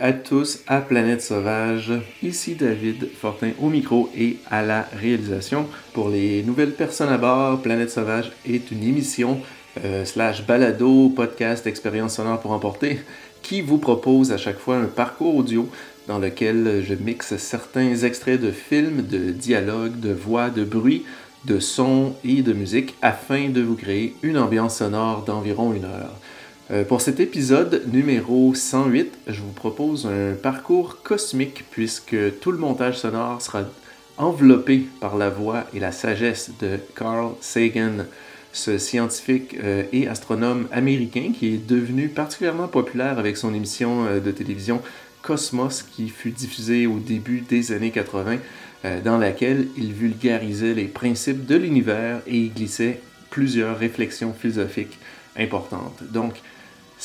À tous à Planète Sauvage. Ici David Fortin au micro et à la réalisation. Pour les nouvelles personnes à bord, Planète Sauvage est une émission euh, slash balado, podcast, expérience sonore pour emporter qui vous propose à chaque fois un parcours audio dans lequel je mixe certains extraits de films, de dialogues, de voix, de bruits, de sons et de musique afin de vous créer une ambiance sonore d'environ une heure. Euh, pour cet épisode numéro 108, je vous propose un parcours cosmique puisque tout le montage sonore sera enveloppé par la voix et la sagesse de Carl Sagan, ce scientifique euh, et astronome américain qui est devenu particulièrement populaire avec son émission euh, de télévision Cosmos qui fut diffusée au début des années 80, dans laquelle il vulgarisait les principes de l'univers et y glissait plusieurs réflexions philosophiques importantes. Donc,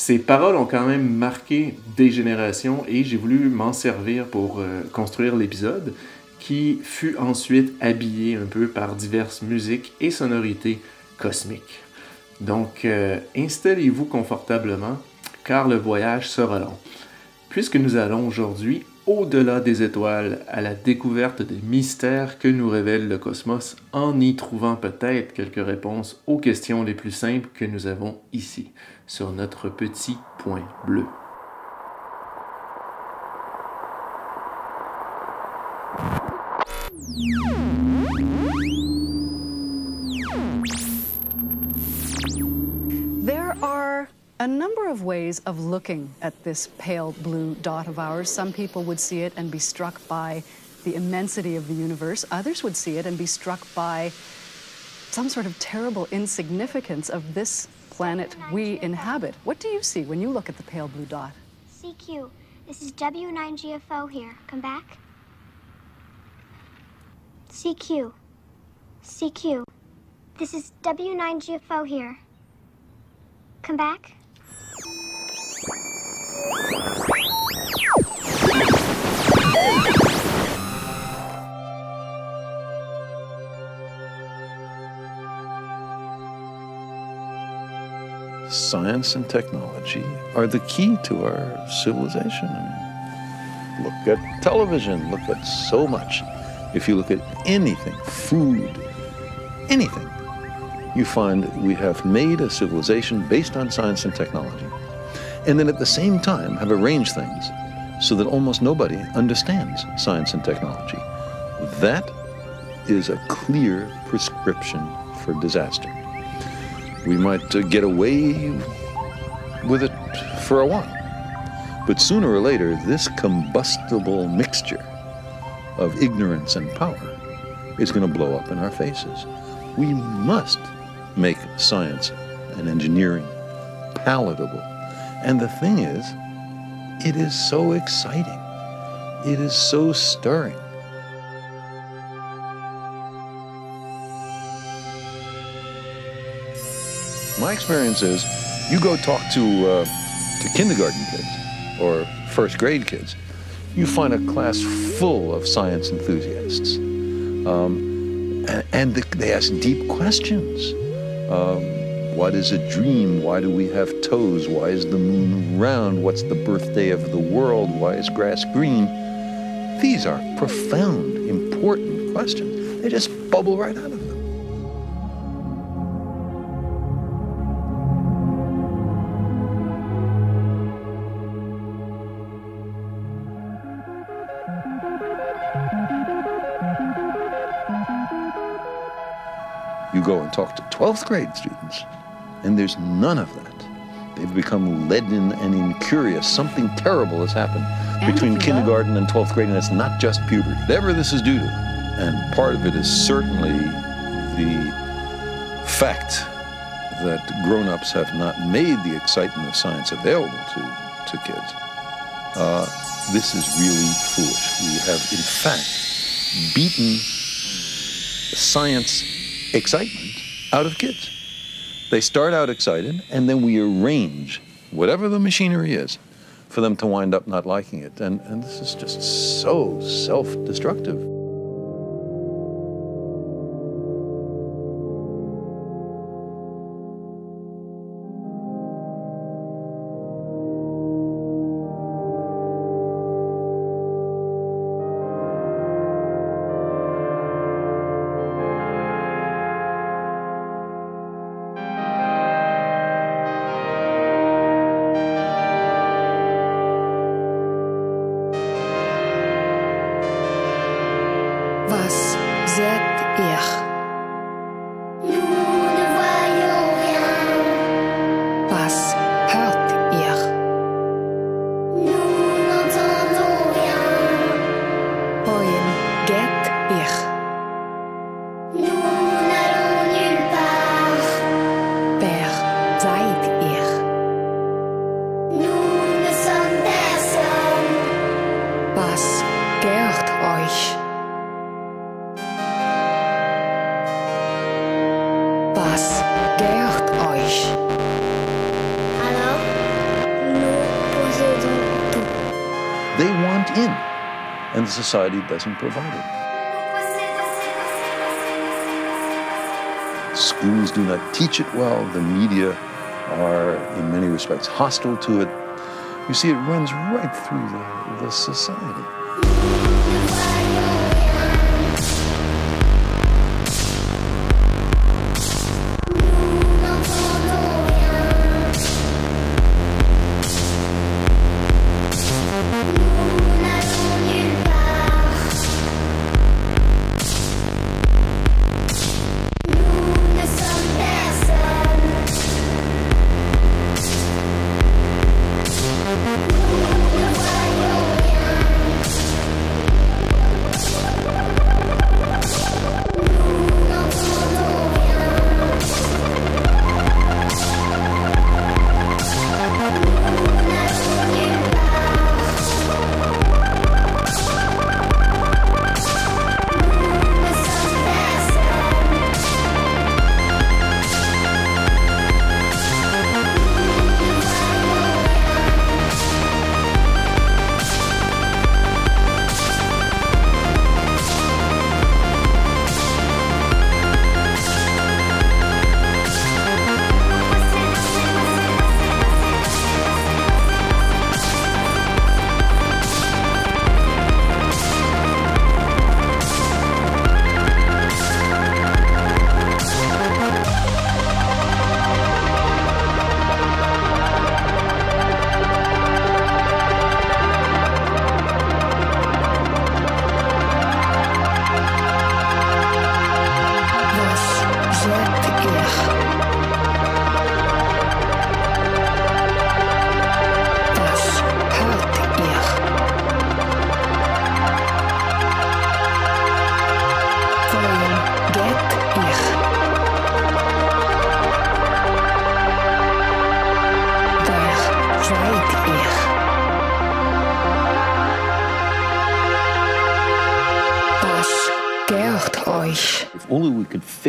ces paroles ont quand même marqué des générations et j'ai voulu m'en servir pour euh, construire l'épisode qui fut ensuite habillé un peu par diverses musiques et sonorités cosmiques. Donc, euh, installez-vous confortablement car le voyage sera long. Puisque nous allons aujourd'hui au-delà des étoiles, à la découverte des mystères que nous révèle le cosmos, en y trouvant peut-être quelques réponses aux questions les plus simples que nous avons ici, sur notre petit point bleu. A number of ways of looking at this pale blue dot of ours. Some people would see it and be struck by the immensity of the universe. Others would see it and be struck by some sort of terrible insignificance of this planet we inhabit. What do you see when you look at the pale blue dot? CQ, this is W9GFO here. Come back. CQ, CQ, this is W9GFO here. Come back. Science and technology are the key to our civilization. I mean, look at television, look at so much. If you look at anything, food, anything, you find we have made a civilization based on science and technology and then at the same time have arranged things so that almost nobody understands science and technology. That is a clear prescription for disaster. We might uh, get away with it for a while, but sooner or later, this combustible mixture of ignorance and power is going to blow up in our faces. We must make science and engineering palatable and the thing is, it is so exciting. It is so stirring. My experience is you go talk to, uh, to kindergarten kids or first grade kids, you find a class full of science enthusiasts. Um, and, and, they ask deep questions. Um, what is a dream? Why do we have toes? Why is the moon round? What's the birthday of the world? Why is grass green? These are profound, important questions. They just bubble right out of them. You go and talk to 12th grade students And there's none of that. They've become leaden and incurious. Something terrible has happened And between kindergarten and 12th grade, and it's not just puberty. Whatever this is due to. And part of it is certainly the fact that grown-ups have not made the excitement of science available to, to kids. Uh, this is really foolish. We have, in fact, beaten science excitement out of kids. They start out excited, and then we arrange whatever the machinery is for them to wind up not liking it. And, and this is just so self destructive. Society doesn't provide it. Schools do not teach it well. The media are, in many respects, hostile to it. You see, it runs right through the, the society.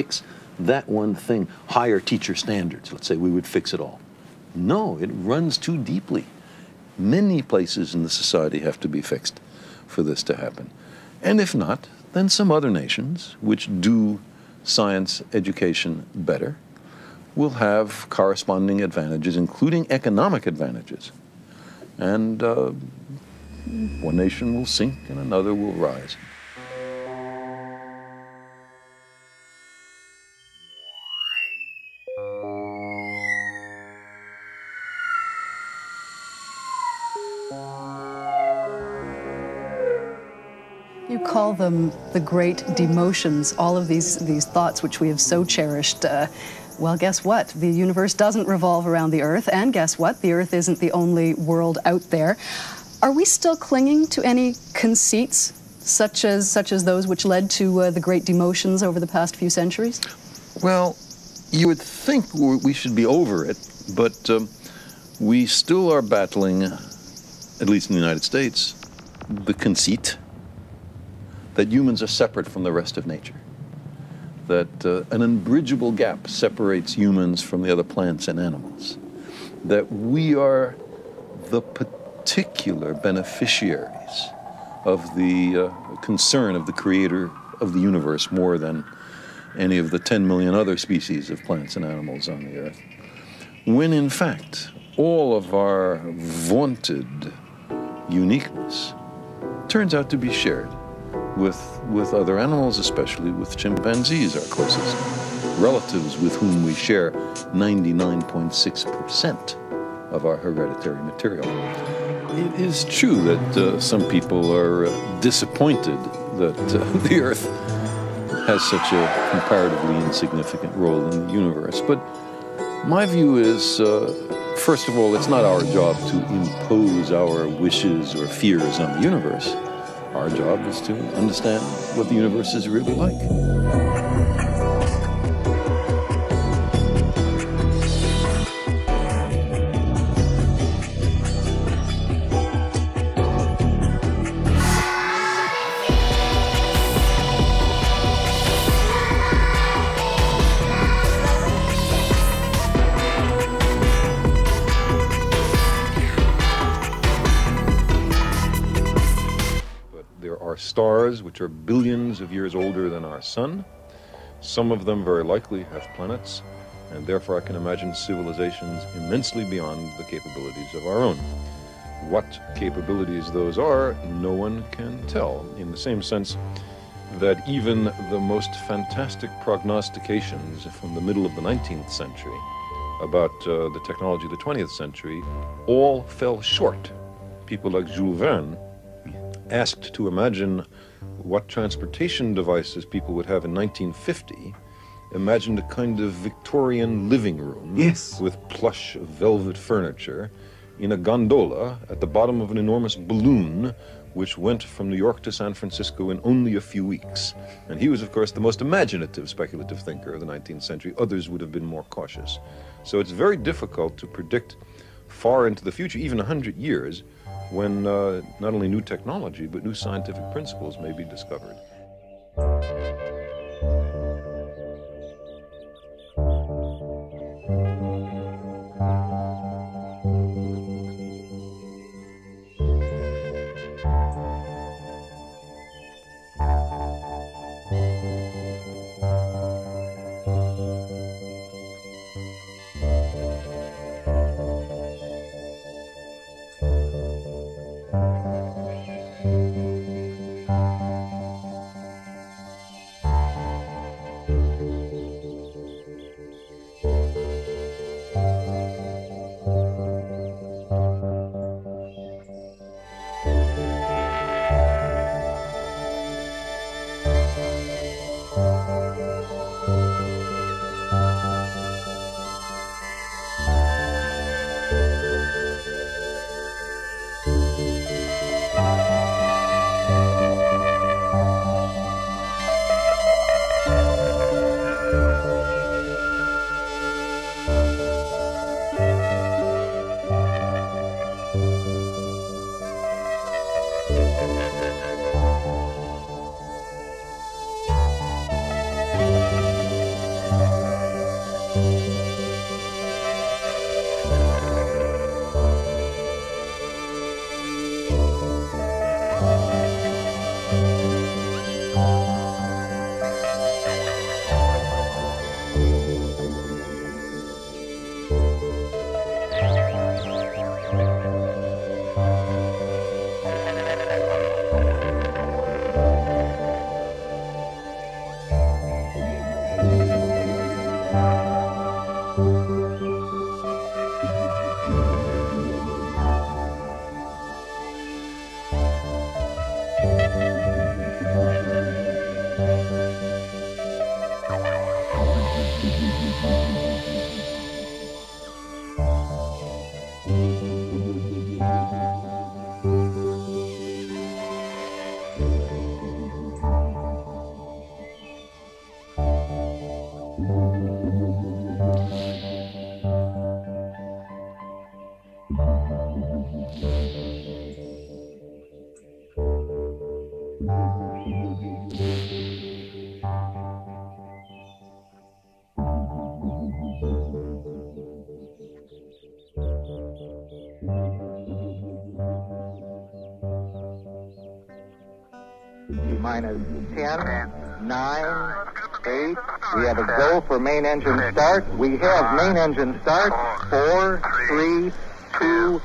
Fix that one thing, higher teacher standards, let's say, we would fix it all. No, it runs too deeply. Many places in the society have to be fixed for this to happen. And if not, then some other nations, which do science education better, will have corresponding advantages, including economic advantages. And uh, one nation will sink and another will rise. You call them the great demotions, all of these, these thoughts which we have so cherished. Uh, Well, guess what? The universe doesn't revolve around the Earth, and guess what? The Earth isn't the only world out there. Are we still clinging to any conceits such as such as those which led to uh, the great demotions over the past few centuries? Well, you would think we should be over it, but um, we still are battling, at least in the United States, the conceit that humans are separate from the rest of nature. That uh, an unbridgeable gap separates humans from the other plants and animals. That we are the particular beneficiaries of the uh, concern of the creator of the universe more than any of the 10 million other species of plants and animals on the earth. When in fact, all of our vaunted uniqueness turns out to be shared with, with other animals, especially with chimpanzees, our closest relatives, with whom we share 99.6% of our hereditary material. It is true that uh, some people are uh, disappointed that uh, the Earth has such a comparatively insignificant role in the universe. But my view is, uh, first of all, it's not our job to impose our wishes or fears on the universe. Our job is to understand what the universe is really like. Are stars which are billions of years older than our sun. Some of them very likely have planets, and therefore I can imagine civilizations immensely beyond the capabilities of our own. What capabilities those are, no one can tell, in the same sense that even the most fantastic prognostications from the middle of the 19th century about uh, the technology of the 20th century all fell short. People like Jules Verne asked to imagine what transportation devices people would have in 1950, imagined a kind of Victorian living room Yes. with plush velvet furniture in a gondola at the bottom of an enormous balloon which went from New York to San Francisco in only a few weeks. And he was, of course, the most imaginative speculative thinker of the 19th century. Others would have been more cautious. So it's very difficult to predict far into the future, even 100 years, when uh, not only new technology, but new scientific principles may be discovered. 10, 9, 8. We have a go for main engine start. We have main engine start. 4, 3, 2,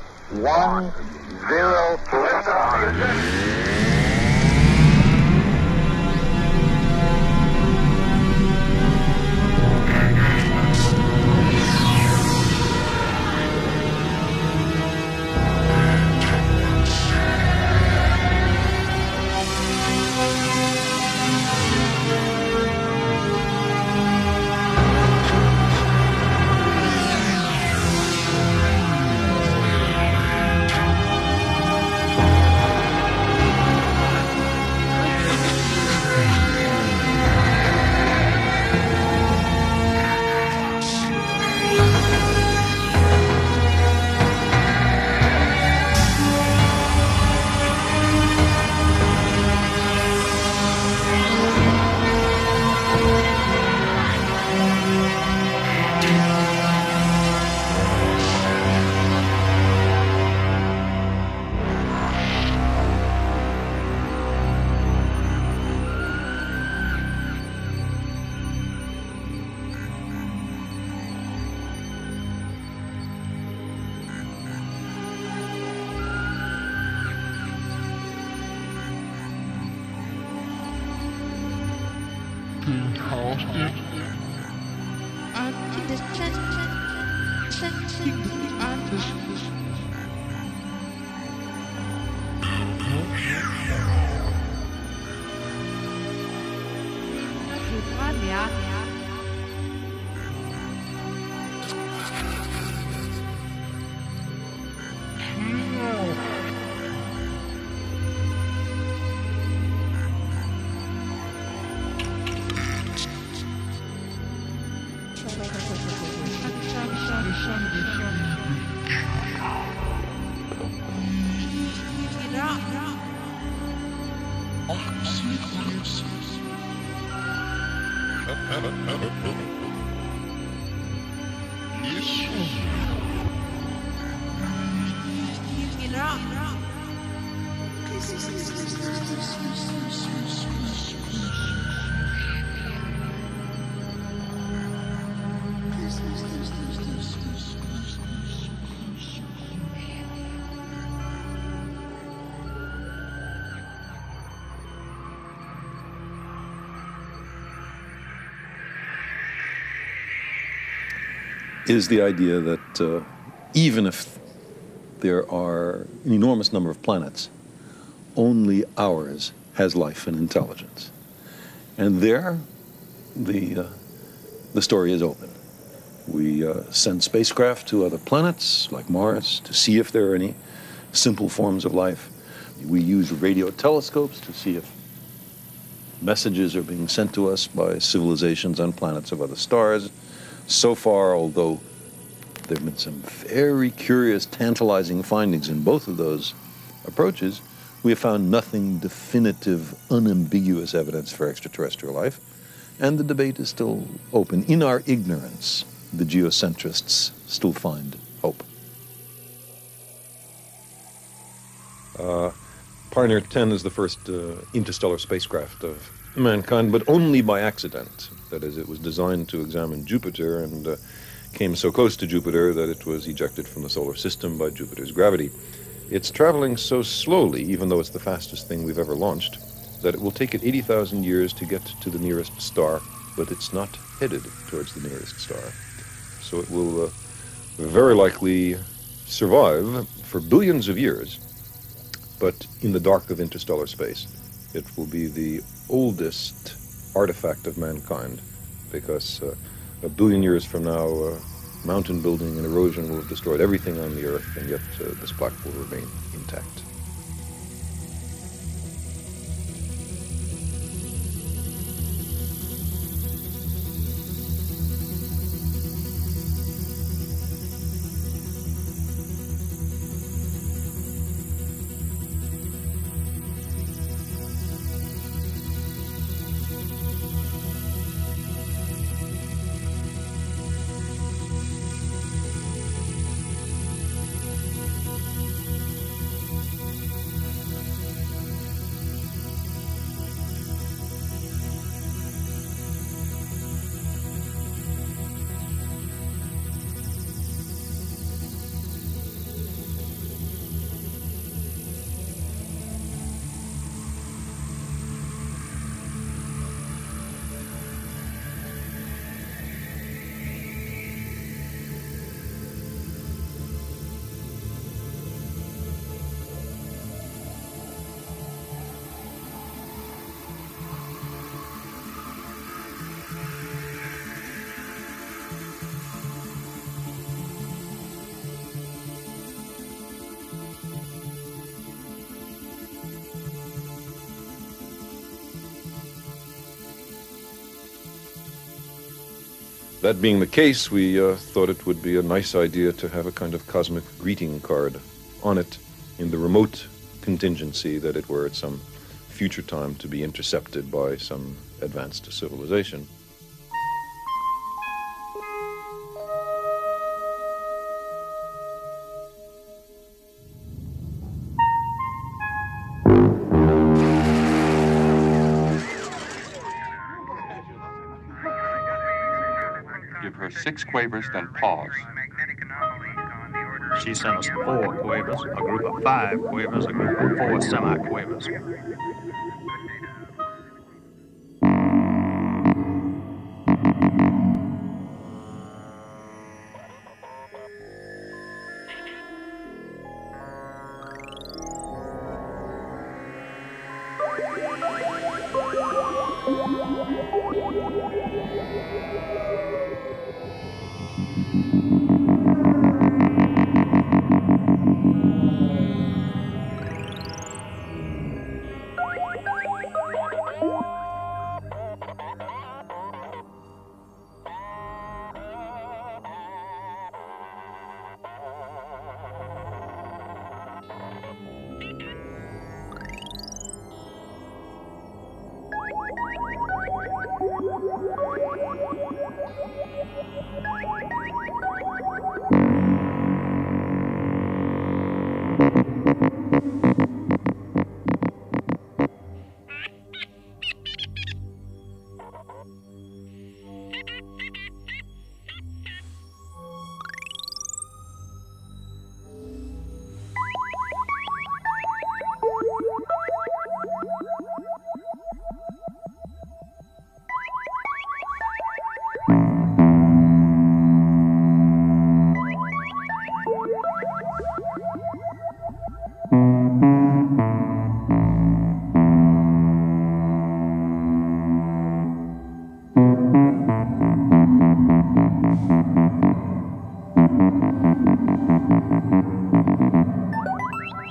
1, 0. Is the idea that uh, even if there are an enormous number of planets, only ours has life and intelligence. And there, the, uh, the story is open. We uh, send spacecraft to other planets, like Mars, to see if there are any simple forms of life. We use radio telescopes to see if messages are being sent to us by civilizations on planets of other stars. So far, although there have been some very curious, tantalizing findings in both of those approaches, we have found nothing definitive, unambiguous evidence for extraterrestrial life, and the debate is still open. In our ignorance, the geocentrists still find hope. Uh, Pioneer 10 is the first uh, interstellar spacecraft of mankind, but only by accident. That is, it was designed to examine Jupiter and uh, came so close to Jupiter that it was ejected from the solar system by Jupiter's gravity. It's traveling so slowly, even though it's the fastest thing we've ever launched, that it will take it 80,000 years to get to the nearest star, but it's not headed towards the nearest star. So it will uh, very likely survive for billions of years, but in the dark of interstellar space. It will be the oldest artifact of mankind because uh, a billion years from now, uh, mountain building and erosion will have destroyed everything on the Earth, and yet uh, this plaque will remain intact. That being the case, we uh, thought it would be a nice idea to have a kind of cosmic greeting card on it in the remote contingency that it were at some future time to be intercepted by some advanced civilization. Six quavers, then pause. She sent us four quavers, a group of five quavers, a group of four semi-quavers.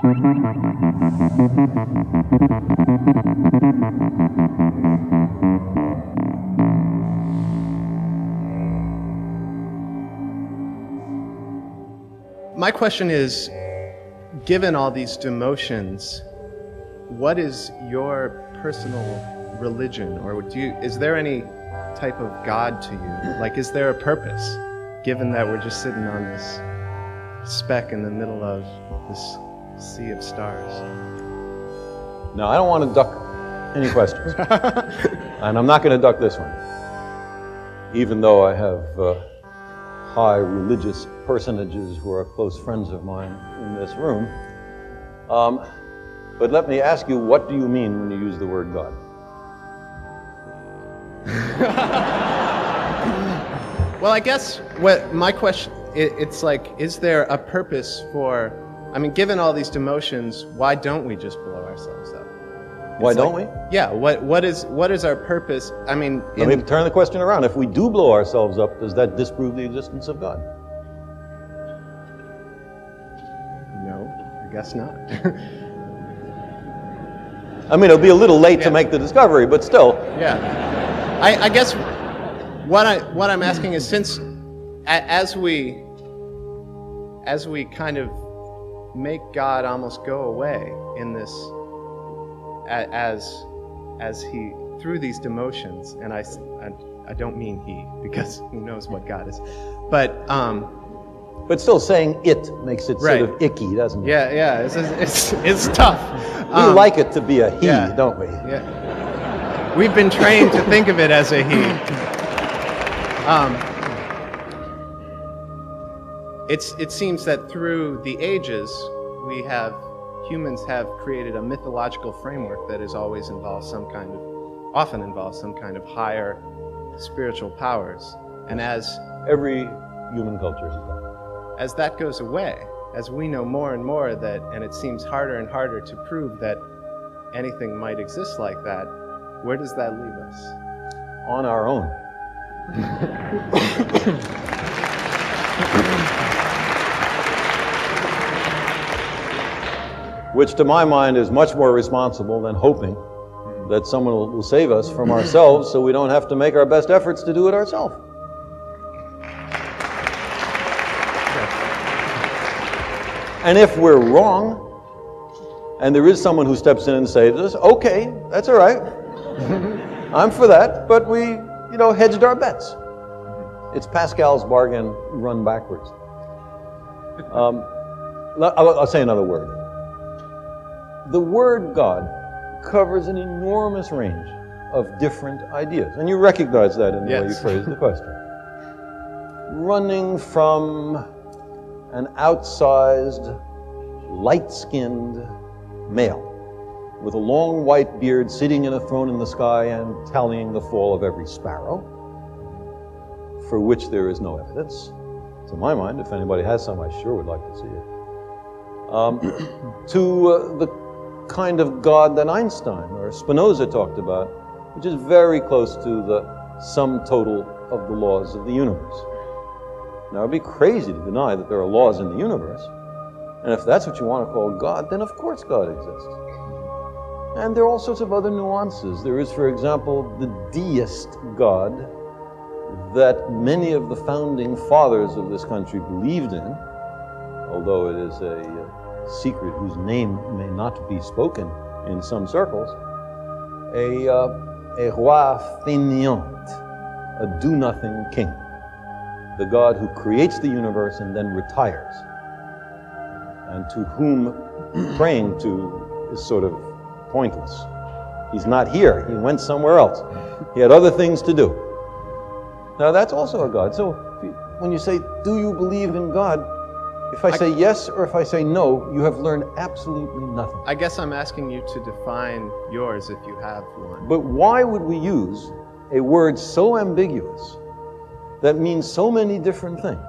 My question is given all these demotions, what is your personal religion? Or do you, is there any type of God to you? Like, is there a purpose, given that we're just sitting on this speck in the middle of this sea of stars? No, I don't want to duck any questions. and I'm not going to duck this one. Even though I have uh, high religious personages who are close friends of mine in this room. Um, but let me ask you, what do you mean when you use the word God? Well, I guess what my question it, it's like, is there a purpose for? I mean, given all these demotions, why don't we just blow ourselves up? Why It's don't like- we? Yeah. What what is what is our purpose? I mean, Let in- me turn the question around. If we do blow ourselves up, does that disprove the existence of God? no, I guess not. I mean, it'll be a little late Yeah. to make the discovery, but still. yeah. I, I guess what I what I'm asking is since as we as we kind of make God almost go away in this as as he through these demotions and I, I don't mean he because who knows what God is but um But still, saying it makes it Right. sort of icky, doesn't it? yeah yeah it's it's, it's tough We Um, like it to be a he, yeah. don't we? Yeah. We've been trained to think of it as a he. Um, it's, it seems that through the ages, we have, humans have created a mythological framework that has always involved some kind of, often involves some kind of higher spiritual powers. And as, Every human culture has that. as that goes away, as we know more and more that, and it seems harder and harder to prove that anything might exist like that, where does that leave us? On our own. Which, to my mind, is much more responsible than hoping that someone will save us from ourselves so we don't have to make our best efforts to do it ourselves. And if we're wrong, and there is someone who steps in and saves us, okay, that's all right. I'm for that, but we, you know, hedged our bets. It's Pascal's bargain run backwards. Um, I'll, I'll say another word. The word God covers an enormous range of different ideas, and you recognize that in the way you phrase the question. Running from an outsized, light skinned male with a long white beard sitting in a throne in the sky and tallying the fall of every sparrow, for which there is no evidence. To my mind, if anybody has some, I sure would like to see it. Um, to uh, the kind of God that Einstein or Spinoza talked about, which is very close to the sum total of the laws of the universe. Now, it'd be crazy to deny that there are laws in the universe. And if that's what you want to call God, then of course God exists. And there are all sorts of other nuances. There is, for example, the deist God that many of the founding fathers of this country believed in, although it is a uh, secret whose name may not be spoken in some circles, a, uh, a roi fainéant, a do-nothing king, the God who creates the universe and then retires, and to whom praying to is sort of pointless. He's not here. He went somewhere else. He had other things to do. Now, that's also a God. So, you- when you say, Do you believe in God? If I say yes or if I say no, you have learned absolutely nothing. I guess I'm asking you to define yours if you have one. But why would we use a word so ambiguous that means so many different things?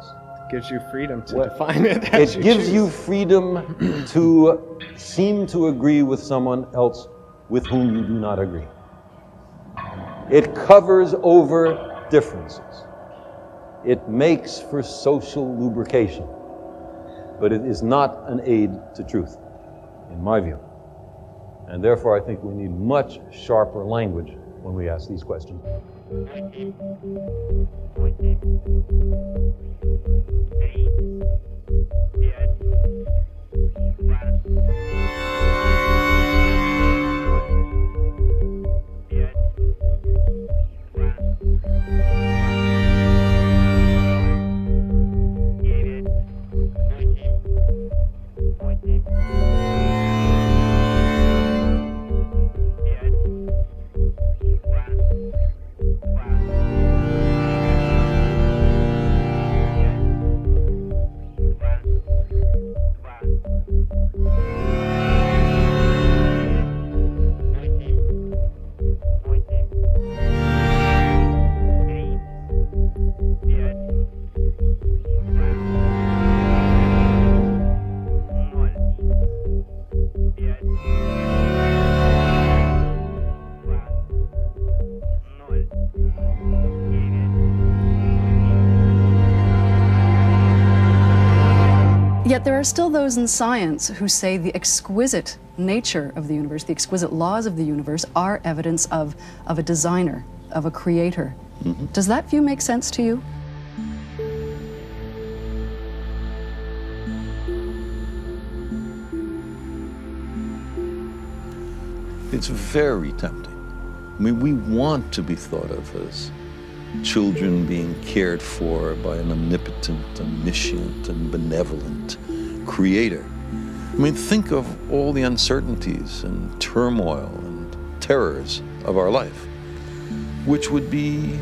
It gives you freedom to Well, define it. As It gives choose. you freedom to seem to agree with someone else with whom you do not agree. It covers over differences. It makes for social lubrication. But it is not an aid to truth, in my view. And therefore, I think we need much sharper language when we ask these questions. Thank you. Yet there are still those in science who say the exquisite nature of the universe, the exquisite laws of the universe, are evidence of, of a designer, of a creator. Mm-hmm. Does that view make sense to you? It's very tempting. I mean, we want to be thought of as children being cared for by an omnipotent, omniscient, and benevolent creator. I mean, think of all the uncertainties and turmoil and terrors of our life, which would be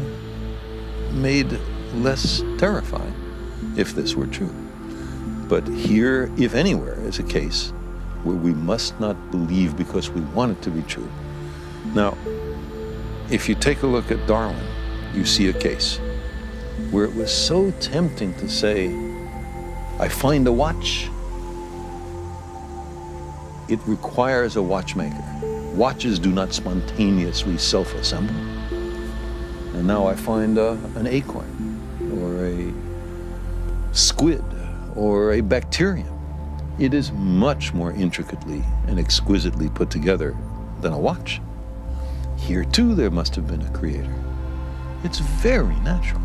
made less terrifying if this were true. But here, if anywhere, is a case where we must not believe because we want it to be true. Now, if you take a look at Darwin, you see a case where it was so tempting to say, I find a watch. It requires a watchmaker. Watches do not spontaneously self assemble. And now I find uh, an acorn, or a squid, or a bacterium. It is much more intricately and exquisitely put together than a watch. Here, too, there must have been a creator. It's very natural.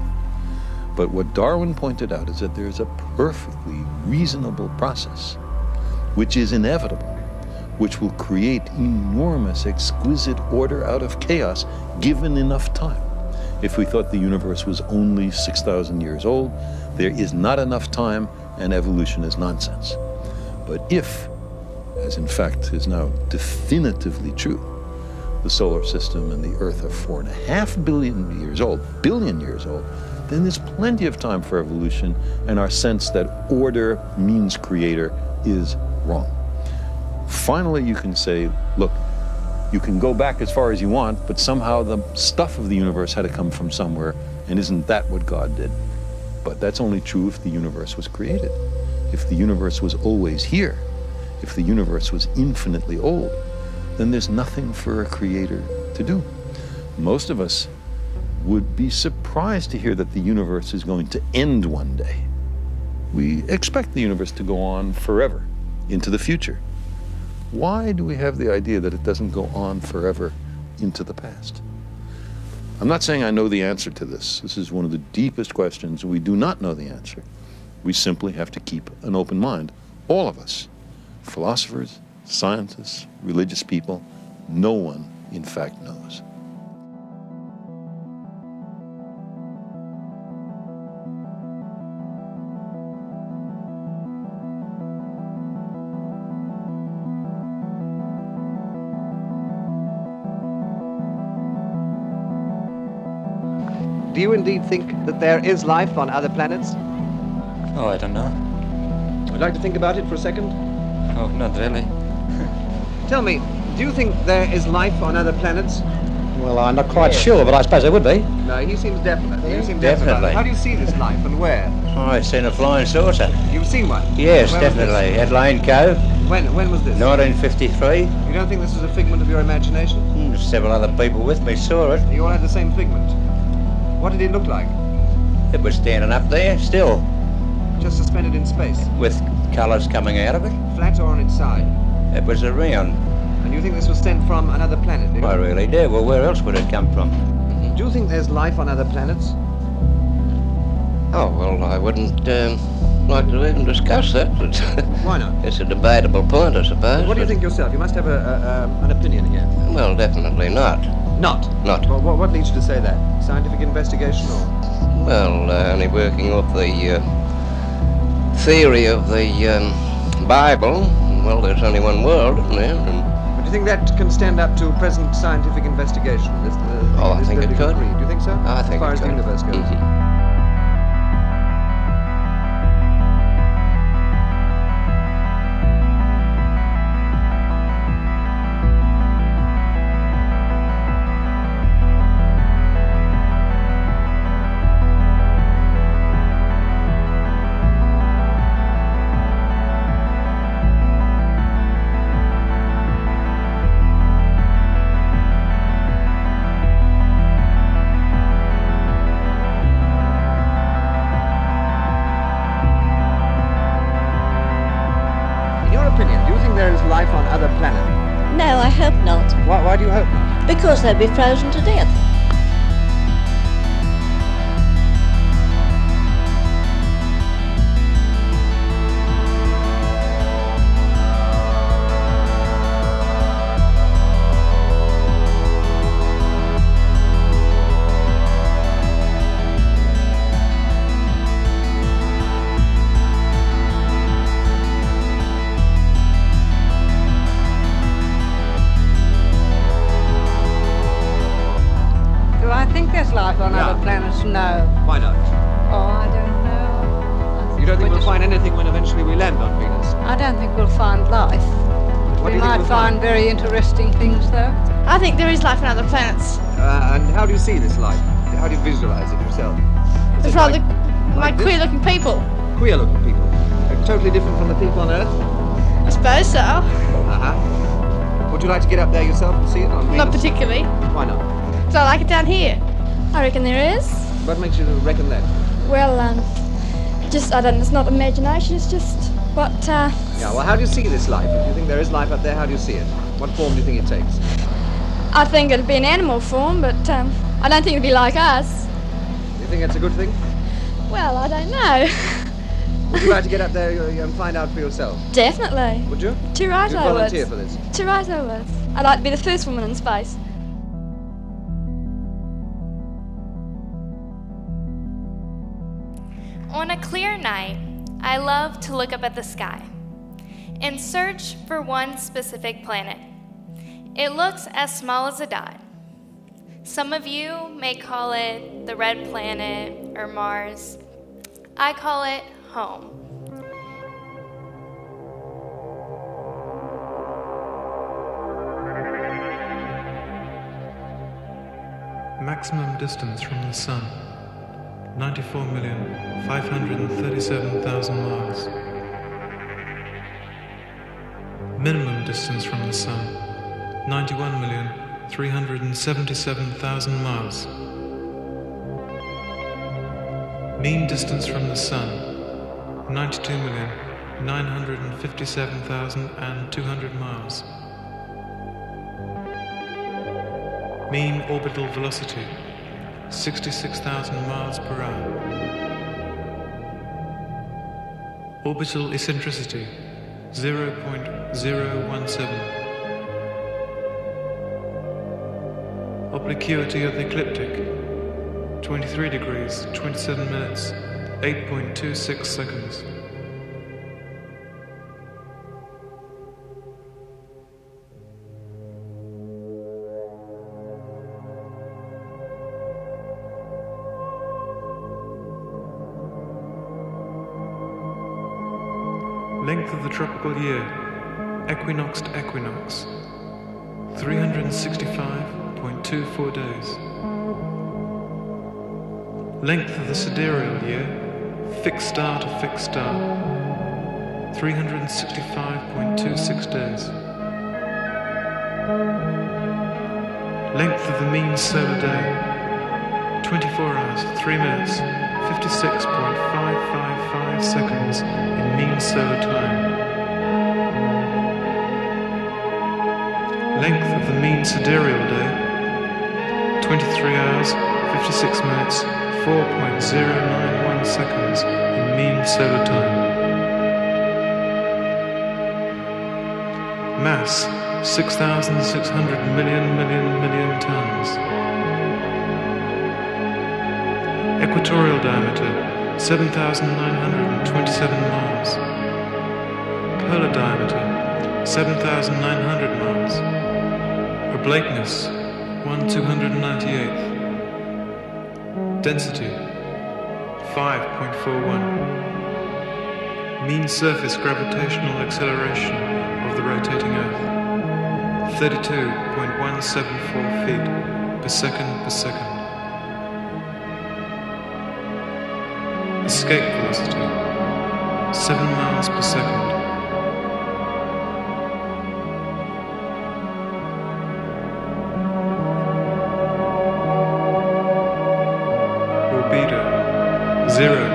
But what Darwin pointed out is that there's a perfectly reasonable process which is inevitable, which will create enormous, exquisite order out of chaos given enough time. If we thought the universe was only 6,000 years old, there is not enough time and evolution is nonsense. But if, as in fact is now definitively true, the solar system and the Earth are four and a half billion years old, billion years old, then there's plenty of time for evolution, and our sense that order means creator is wrong. Finally, you can say, look, you can go back as far as you want, but somehow the stuff of the universe had to come from somewhere, and isn't that what God did? But that's only true if the universe was created. If the universe was always here, if the universe was infinitely old, then there's nothing for a creator to do. Most of us would be surprised to hear that the universe is going to end one day. We expect the universe to go on forever into the future. Why do we have the idea that it doesn't go on forever into the past? I'm not saying I know the answer to this. This is one of the deepest questions. We do not know the answer. We simply have to keep an open mind. All of us, philosophers, scientists, religious people, no one, in fact, knows. Do you indeed think that there is life on other planets? Oh, I don't know. Would you like to think about it for a second? Oh, not really. Tell me, do you think there is life on other planets? Well, I'm not quite sure, but I suppose there would be. No, he seems definite. You seem Definitely. it. How do you see this life and where? I've seen a flying saucer. You've seen one? Yes, Where definitely. At Lane Cove. When? When was this? 1953. You don't think this is a figment of your imagination? Hmm, Several other people with me saw it. You all had the same figment. What did it look like? It was standing up there, still, Just suspended in space, with colours coming out of it. flat or on its side. It was a rayon. And you think this was sent from another planet? do you? I really do. Well, where else would it come from? Do you think there's life on other planets? Oh, well, I wouldn't um, like to even discuss that. Why not? it's a debatable point, I suppose. What do you think yourself? You must have a, a, um, an opinion here. Well, definitely not. Not. Not. Well, what, what leads you to say that? Scientific investigation or? Well, uh, only working off the uh, theory of the um, Bible. Well, there's only one world, isn't there? And, But do you think that can stand up to present scientific investigation? This, the, Oh, I think it could. creed? Do you think so? I think as far as the universe goes. Mhm. Not? I don't think we'll find life. What we might we'll find find? very interesting things, though. I think there is life on other planets. Uh, and how do you see this life? How do you visualize it yourself? Is There's it rather like, like this? queer-looking people. queer-looking people, Uh, totally different from the people on Earth. I suppose so. Uh-huh. Would you like to get up there yourself and see it on Venus? Not particularly. Why not? So I like it down here. I reckon there is. What makes you reckon that? Well, um, just I don't. It's not imagination. It's just what. Uh, Yeah. Well, how do you see this life? If you think there is life up there, how do you see it? What form do you think it takes? I think it'd be an animal form, but um, I don't think it'd be like us. Do you think that's a good thing? Well, I don't know. Would you like to get up there uh, and find out for yourself? Definitely. Would you? To right You'd I would. volunteer for this? To right I would. I'd like to be the first woman in space. On a clear night, I love to look up at the sky and search for one specific planet. It looks as small as a dot. Some of you may call it the red planet or Mars. I call it home. Maximum distance from the Sun 94,537,000 miles. Minimum distance from the Sun 91,377,000 miles. Mean distance from the Sun 92,957,200 miles. Mean orbital velocity 66,000 miles per hour. Orbital eccentricity 0.017. Obliquity of the ecliptic 23 degrees 27 minutes 8.26 seconds. Tropical year, equinox to equinox, 365.24 days. Length of the sidereal year, fixed star to fixed star, 365.26 days. Length of the mean solar day, 24 hours, 3 minutes, 56.555 seconds in mean solar time. Length of the mean sidereal day 23 hours, 56 minutes, 4.091 seconds in mean solar time. Mass 6,600 million million million tons. Equatorial diameter 7,927 miles. Polar diameter 7,900 miles. Oblateness 1 298th. Density 5.41. Mean surface gravitational acceleration of the rotating Earth 32.174 feet per second per second. Escape velocity 7 miles per second. 0.39.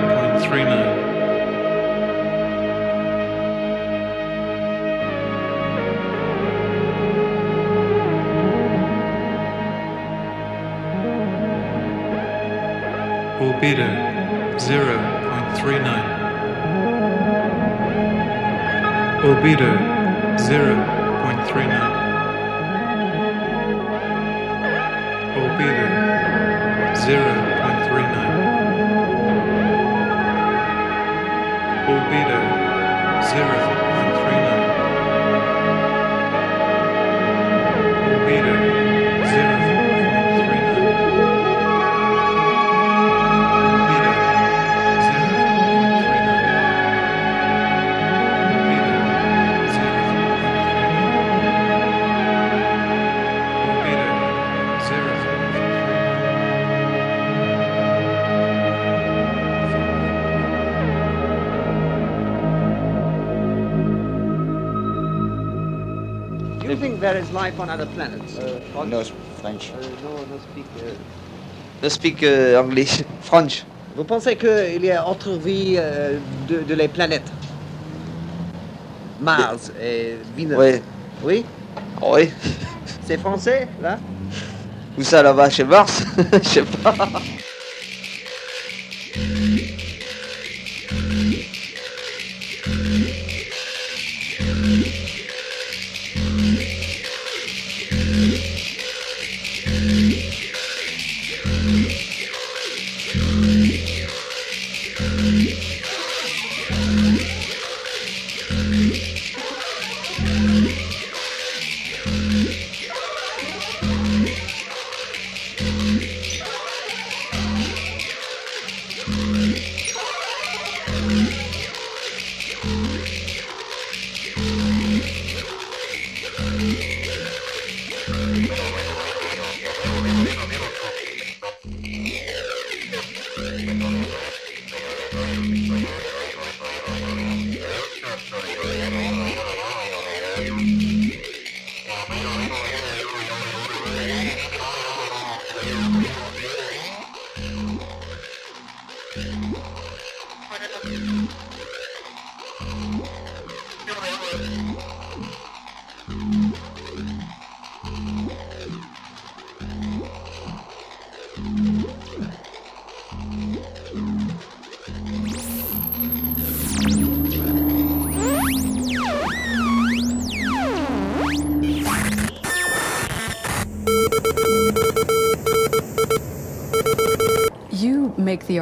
life on other planets? No, French. no, no speak. No speak uh, English. French. Vous pensez qu'il y a autre vie euh, de, de les planètes? Mars et Vénus Oui. Oui? Oui. C'est français, là? Où ça là-bas chez Mars? Je sais pas.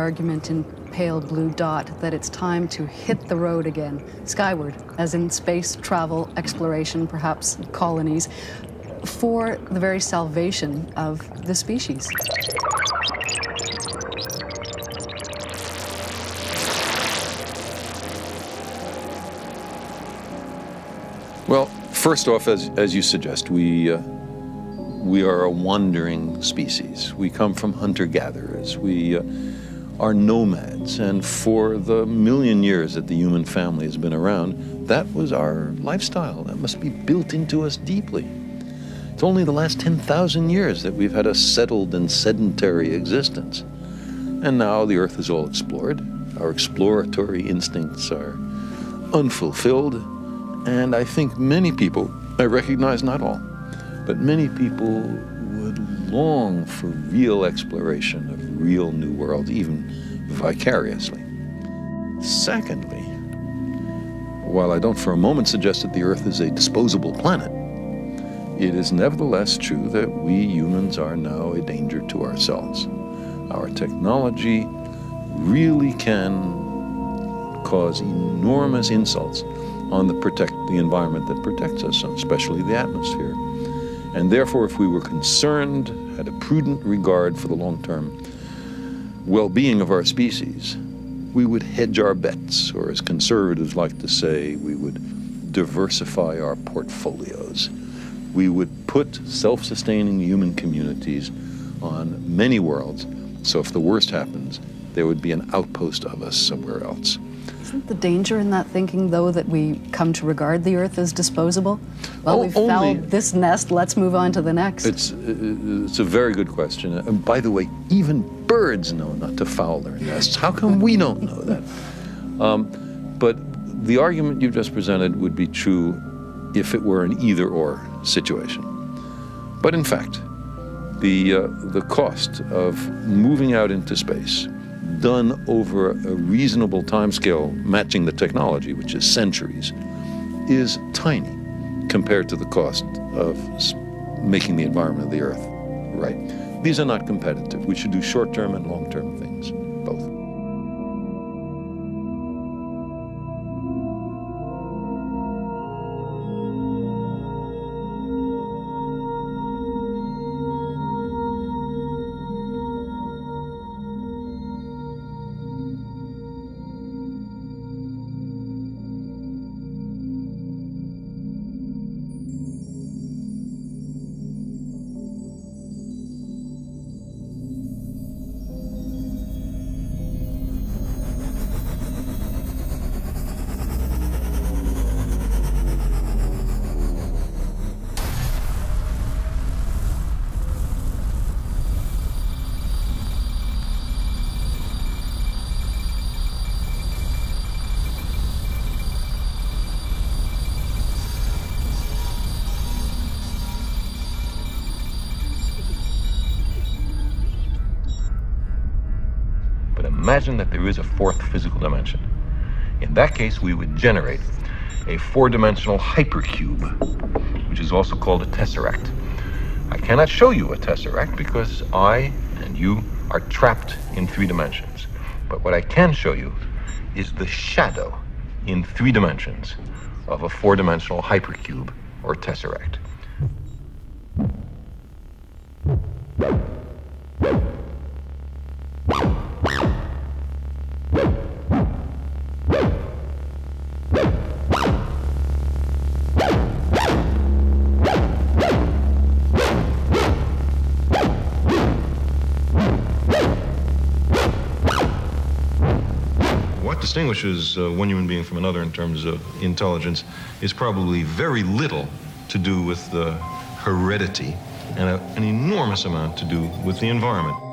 Argument in Pale Blue Dot that it's time to hit the road again, skyward, as in space travel, exploration, perhaps colonies, for the very salvation of the species. Well, first off, as, as you suggest, we, uh, we are a wandering species. We come from hunter gatherers. We uh, are nomads. And for the million years that the human family has been around, that was our lifestyle. That must be built into us deeply. It's only the last 10,000 years that we've had a settled and sedentary existence. And now the earth is all explored. Our exploratory instincts are unfulfilled. And I think many people, I recognize not all, but many people long for real exploration of real new worlds, even vicariously. Secondly, while I don't for a moment suggest that the Earth is a disposable planet, it is nevertheless true that we humans are now a danger to ourselves. Our technology really can cause enormous insults on the protect the environment that protects us, especially the atmosphere. And therefore, if we were concerned, had a prudent regard for the long-term well-being of our species, we would hedge our bets, or as conservatives like to say, we would diversify our portfolios. We would put self-sustaining human communities on many worlds, so if the worst happens, there would be an outpost of us somewhere else. Isn't the danger in that thinking, though, that we come to regard the Earth as disposable? Well, Oh, we've only- found this nest, let's move on to the next. It's, uh, it's a very good question. And by the way, even birds know not to foul their nests. How come we don't know that? Um, but the argument you've just presented would be true if it were an either or situation. But in fact, the, uh, the cost of moving out into space, done over a reasonable timescale matching the technology, which is centuries, is tiny compared to the cost of making the environment of the Earth right. These are not competitive. We should do short term and long term things, imagine that there is a fourth physical dimension. In that case, we would generate a four dimensional hypercube, which is also called a tesseract. I cannot show you a tesseract because I and you are trapped in three dimensions. But what I can show you is the shadow in three dimensions of a four dimensional hypercube or tesseract. Distinguishes uh, one human being from another in terms of intelligence is probably very little to do with the heredity and a, an enormous amount to do with the environment.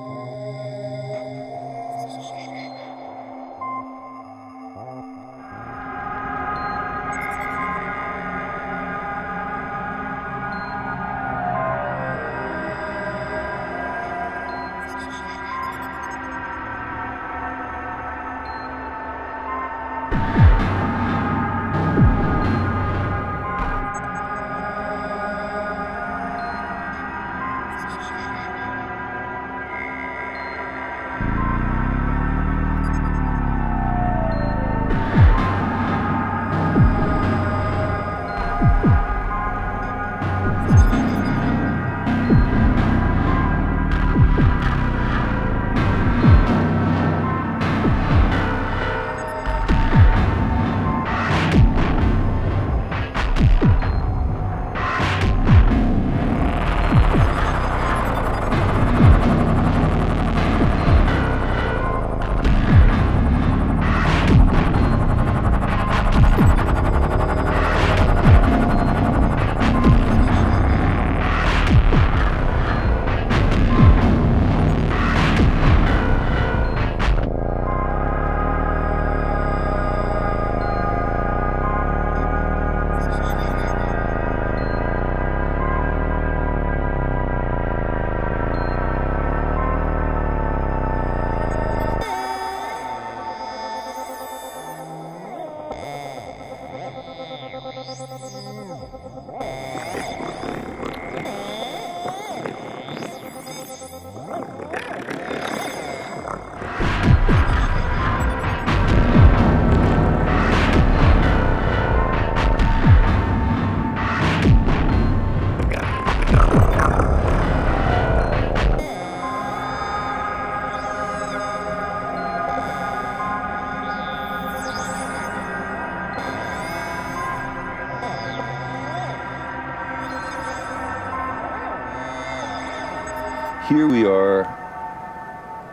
Here we are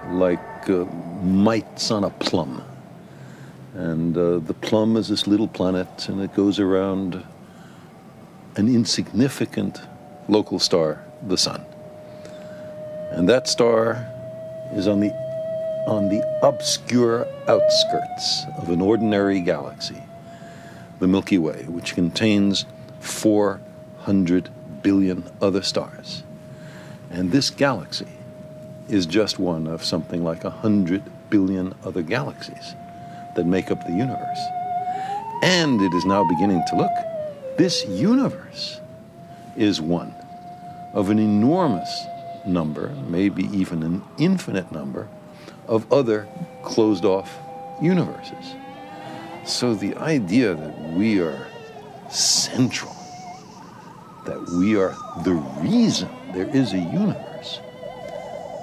like uh, mites on a plum. And uh, the plum is this little planet, and it goes around an insignificant local star, the sun. And that star is on the, on the obscure outskirts of an ordinary galaxy, the Milky Way, which contains 400 billion other stars. And this galaxy is just one of something like a hundred billion other galaxies that make up the universe. And it is now beginning to look, this universe is one of an enormous number, maybe even an infinite number, of other closed off universes. So the idea that we are central, that we are the reason there is a universe,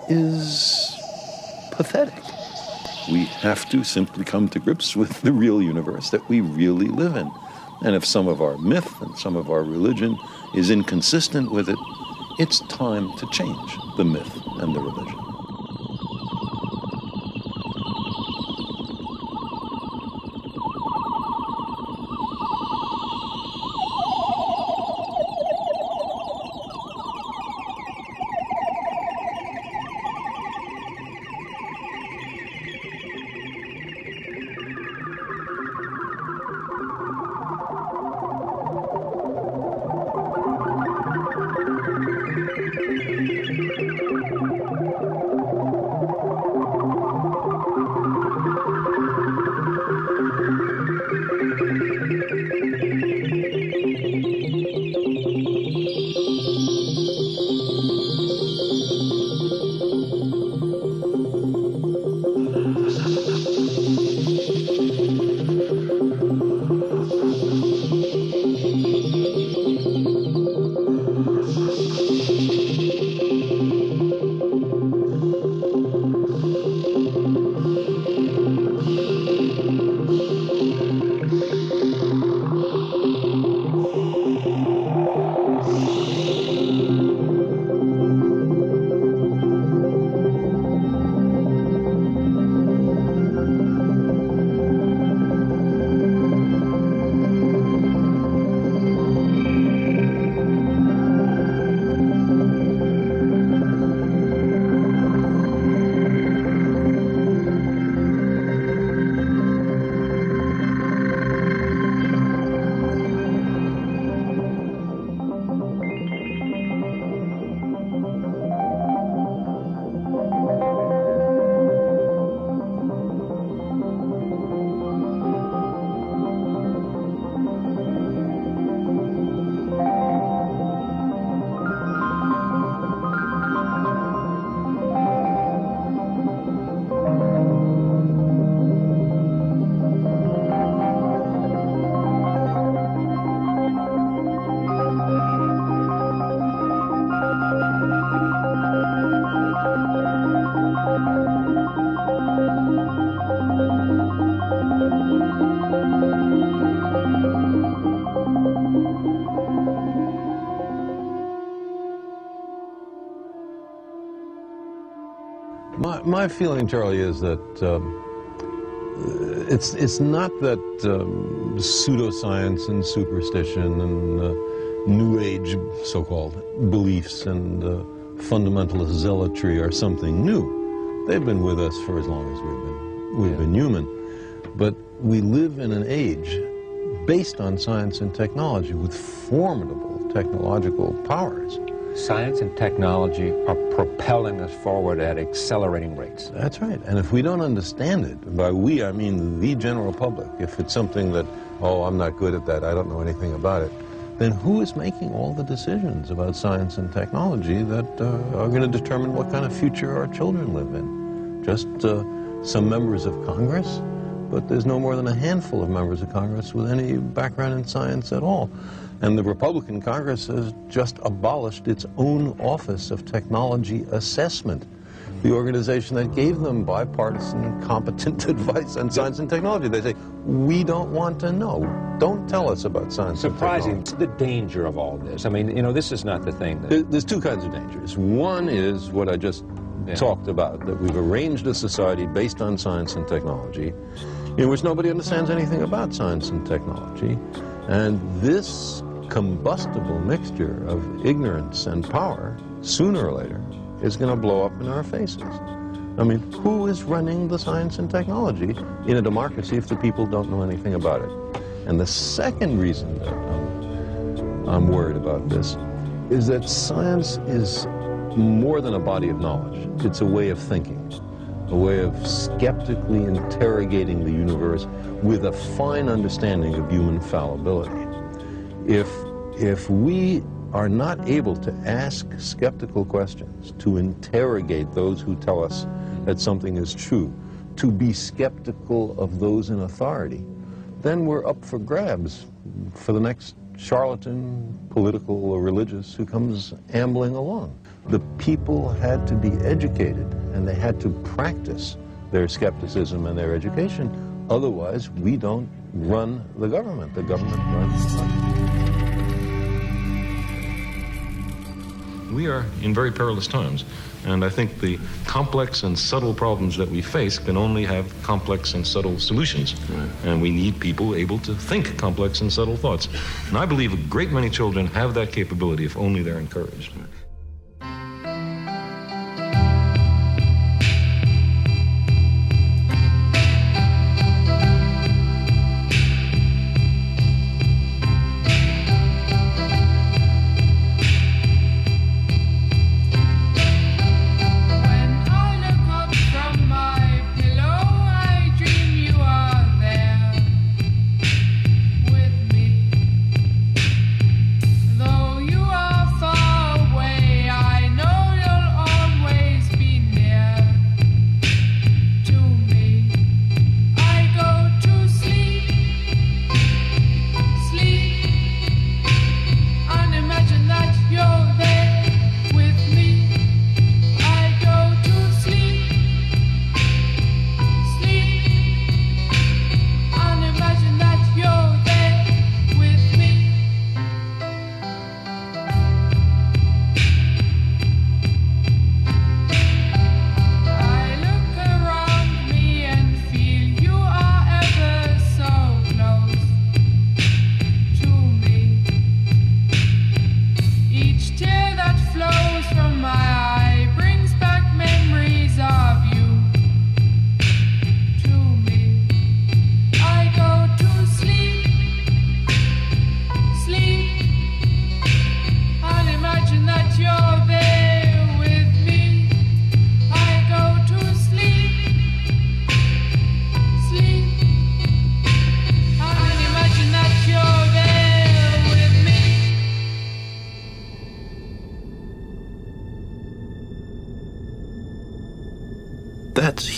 is pathetic. We have to simply come to grips with the real universe that we really live in. And if some of our myth and some of our religion is inconsistent with it, it's time to change the myth and the religion. My feeling, Charlie, is that um, it's it's not that um, pseudoscience and superstition and uh, New Age so-called beliefs and uh, fundamentalist zealotry are something new. They've been with us for as long as we've been we've been human, but we live in an age based on science and technology with formidable technological powers. Science and technology are propelling us forward at accelerating rates. That's right. And if we don't understand it, by we I mean the general public, if it's something that, oh, I'm not good at that, I don't know anything about it, then who is making all the decisions about science and technology that uh, are going to determine what kind of future our children live in? Just uh, some members of Congress? But there's no more than a handful of members of Congress with any background in science at all. And the Republican Congress has just abolished its own Office of Technology Assessment, the organization that gave them bipartisan, competent advice on science and technology. They say, we don't want to know. Don't tell us about science Surprising and technology. the danger of all this. I mean, you know, this is not the thing that. There's two kinds of dangers. One is what I just talked about, that we've arranged a society based on science and technology, in which nobody understands anything about science and technology. And this combustible mixture of ignorance and power, sooner or later, is going to blow up in our faces. I mean, who is running the science and technology in a democracy if the people don't know anything about it? And the second reason that I'm, I'm worried about this is that science is more than a body of knowledge. It's a way of thinking, a way of skeptically interrogating the universe with a fine understanding of human fallibility. If, if we are not able to ask skeptical questions, to interrogate those who tell us that something is true, to be skeptical of those in authority, then we're up for grabs for the next charlatan, political or religious, who comes ambling along. The people had to be educated and they had to practice their skepticism and their education. Otherwise, we don't run the government. The government runs us. We are in very perilous times, and I think the complex and subtle problems that we face can only have complex and subtle solutions. And we need people able to think complex and subtle thoughts. And I believe a great many children have that capability if only they're encouraged.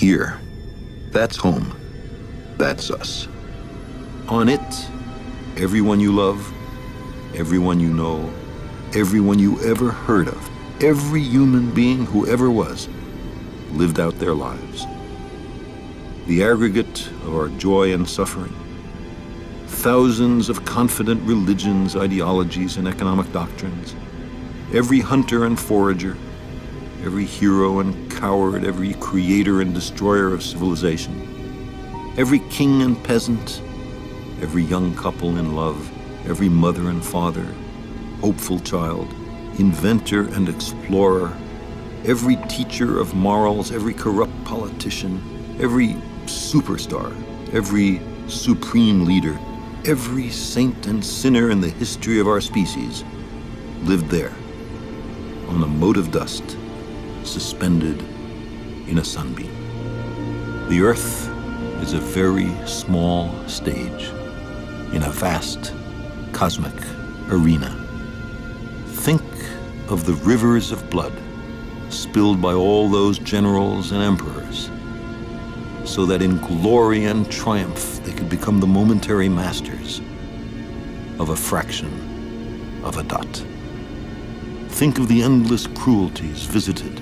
Here. That's home. That's us. On it, everyone you love, everyone you know, everyone you ever heard of, every human being who ever was, lived out their lives. The aggregate of our joy and suffering, thousands of confident religions, ideologies, and economic doctrines, every hunter and forager, every hero and coward, every creator and destroyer of civilization, every king and peasant, every young couple in love, every mother and father, hopeful child, inventor and explorer, every teacher of morals, every corrupt politician, every superstar, every supreme leader, every saint and sinner in the history of our species lived there on a mote of dust suspended in a sunbeam. The earth is a very small stage in a vast cosmic arena. Think of the rivers of blood spilled by all those generals and emperors, so that in glory and triumph they could become the momentary masters of a fraction of a dot. Think of the endless cruelties visited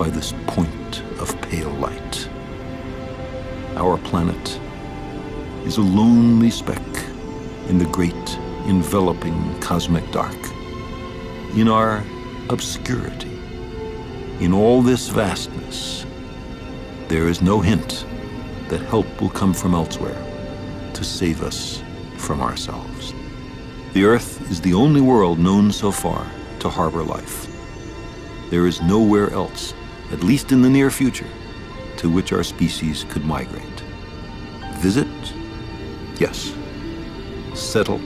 by this point of pale light. Our planet is a lonely speck in the great enveloping cosmic dark. In our obscurity, in all this vastness, there is no hint that help will come from elsewhere to save us from ourselves. The Earth is the only world known so far to harbor life. There is nowhere else, at least in the near future, to which our species could migrate. Visit? Yes. Settle?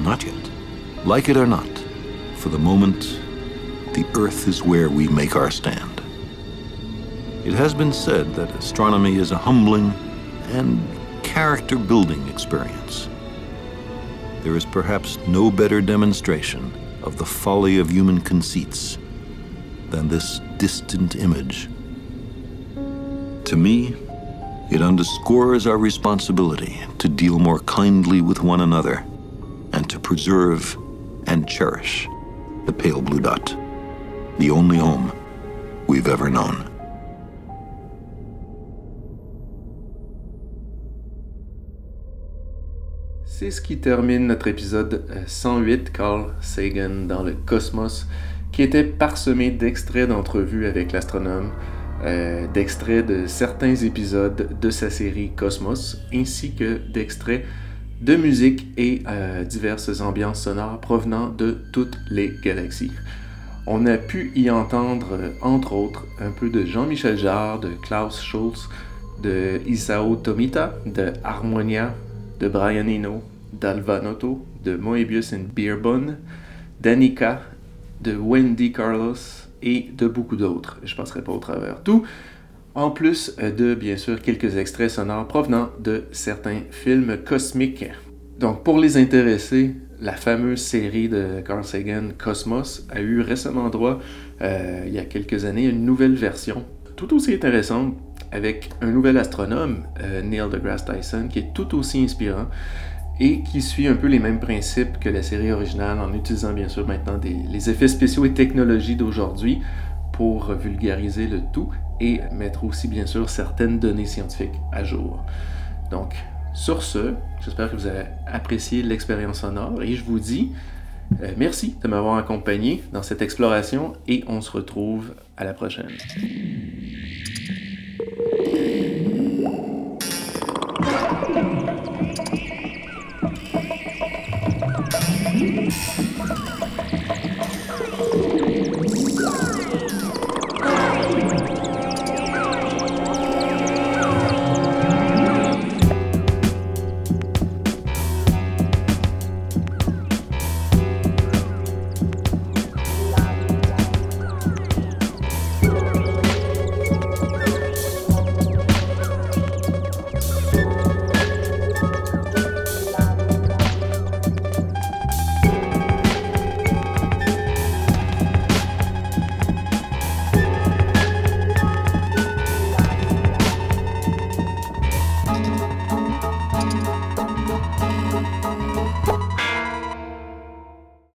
Not yet. Like it or not, for the moment, the Earth is where we make our stand. It has been said that astronomy is a humbling and character building experience. There is perhaps no better demonstration of the folly of human conceits than this distant image. To me, it underscores our responsibility to deal more kindly with one another and to preserve and cherish the pale blue dot, the only home we've ever known. C'est ce qui termine notre épisode euh, 108, Carl Sagan dans le cosmos, qui était parsemé d'extraits d'entrevues avec l'astronome, euh, d'extraits de certains épisodes de sa série Cosmos, ainsi que d'extraits de musique et euh, diverses ambiances sonores provenant de toutes les galaxies. On a pu y entendre, euh, entre autres, un peu de Jean-Michel Jarre, de Klaus Schultz, de Isao Tomita, de Harmonia, de Brian Eno, d'Alvanotto, de Moebius and d'Anika, de Wendy Carlos et de beaucoup d'autres. Je passerai pas au travers tout. En plus de, bien sûr, quelques extraits sonores provenant de certains films cosmiques. Donc, pour les intéressés, la fameuse série de Carl Sagan, Cosmos, a eu récemment droit, euh, il y a quelques années, une nouvelle version, tout aussi intéressante, avec un nouvel astronome, euh, Neil deGrasse Tyson, qui est tout aussi inspirant et qui suit un peu les mêmes principes que la série originale en utilisant bien sûr maintenant les effets spéciaux et technologies d'aujourd'hui pour vulgariser le tout et mettre aussi bien sûr certaines données scientifiques à jour. Donc sur ce, j'espère que vous avez apprécié l'expérience sonore et je vous dis euh, merci de m'avoir accompagné dans cette exploration et on se retrouve à la prochaine.